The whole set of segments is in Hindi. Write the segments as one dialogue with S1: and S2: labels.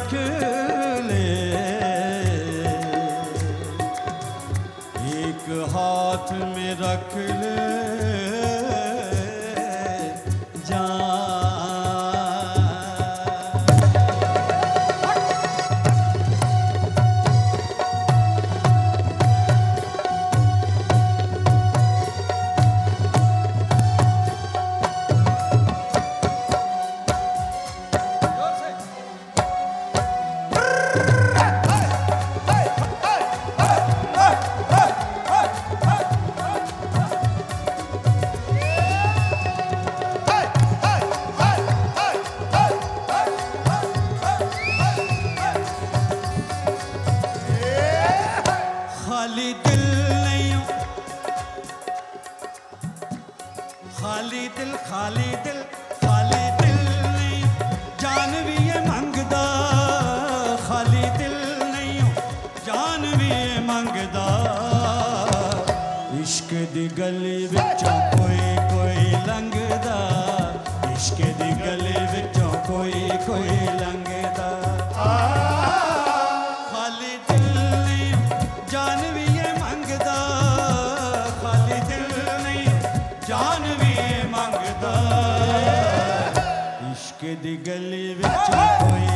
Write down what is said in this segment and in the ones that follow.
S1: Bırakır खाली दिल नहीं खाली दिल खाली दिल खाली दिल नहीं जान भी ये मंगदा खाली दिल नहीं जान भी ये मंगदा इश्क दी गली विचों कोई ਜਾਨ ਵੀ ਮੰਗਦਾ। ਇਸ਼ਕ ਦੀ ਗਲੀ ਵਿੱਚ ਕੋਈ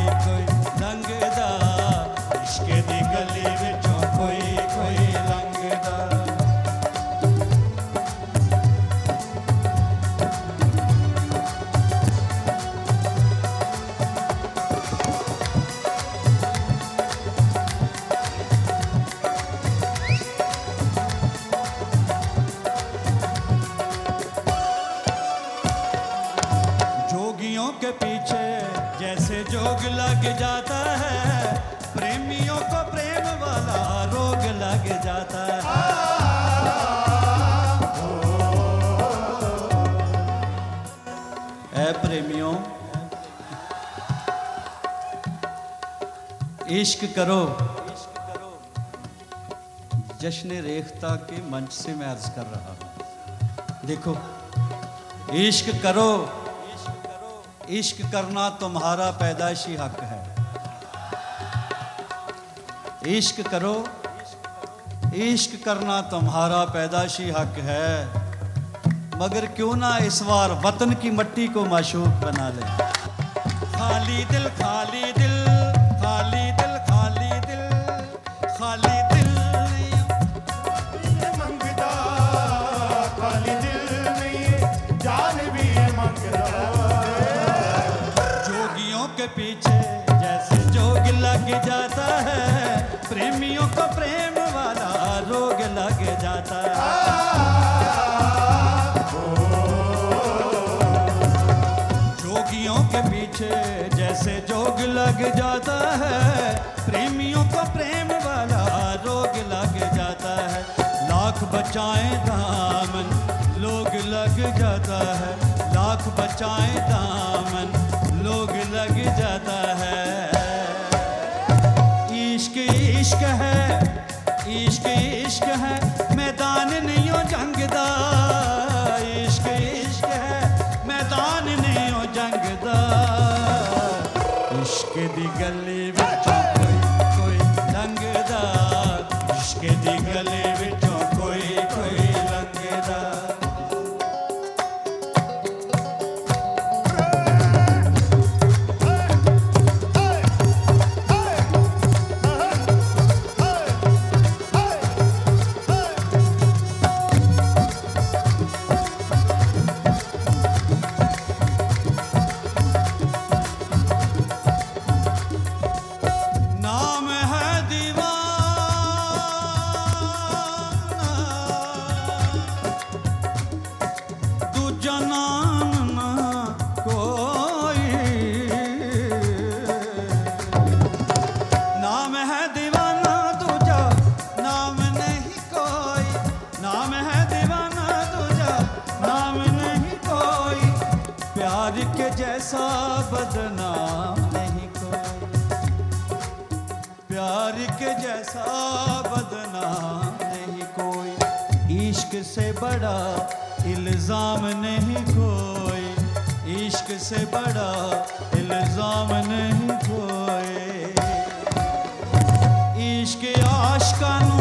S1: के पीछे जैसे जोग लग जाता है। प्रेमियों को प्रेम वाला रोग लग जाता है। ऐ प्रेमियों, इश्क करो। जश्न रेखता के मंच से मैं अर्ज़ कर रहा हूँ। देखो, इश्क करो। इश्क करना तुम्हारा पैदाशी हक है। इश्क करो, इश्क करना तुम्हारा पैदाशी हक है। मगर क्यों ना इस बार वतन की मट्टी को मशहूर बना ले। खाली दिल खाली पीछे, जैसे जोग लग जाता है। प्रेमियों को प्रेम वाला रोग लग जाता है। जोगियों के पीछे, जैसे जोग लग जाता है। प्रेमियों को प्रेम वाला रोग लग जाता है। लाख बचाए दामन, लोग लग जाता है। लाख बचाए दामन लोग लग जाता है। इश्क इश्क है इश्क इश्क है। बदनाम नहीं कोई। प्यार के जैसा बदनाम नहीं कोई। इश्क से बड़ा इल्ज़ाम नहीं कोई। इश्क से बड़ा इल्ज़ाम नहीं कोई। इश्क आशकानू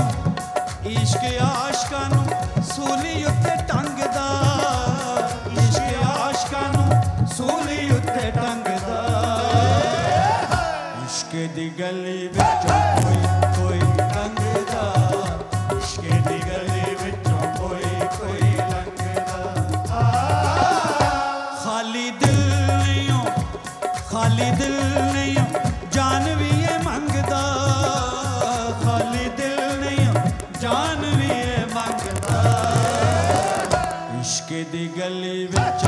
S1: इश्क आशकानू सूली उत्ते टंग ਦੀ ਗਲੀ ਵਿੱਚੋਂ ਕੋਈ ਕੋਈ ਲੰਘਦਾ। ਇਸ਼ਕ ਦੀ ਗਲੀ ਵਿੱਚੋਂ ਕੋਈ ਕੋਈ ਲੰਘਦਾ। ਖਾਲੀ ਦਿਲ ਨਹੀਂ ਓ ਖਾਲੀ ਦਿਲ ਨਹੀਂ ਓ ਜਾਨ ਵੀ ਇਹ ਮੰਗਦਾ। ਖਾਲੀ ਦਿਲ ਨਹੀਂ ਓ ਜਾਨ ਵੀ ਇਹ ਮੰਗਦਾ। ਇਸ਼ਕ ਦੀ ਗਲੀ ਵਿੱਚ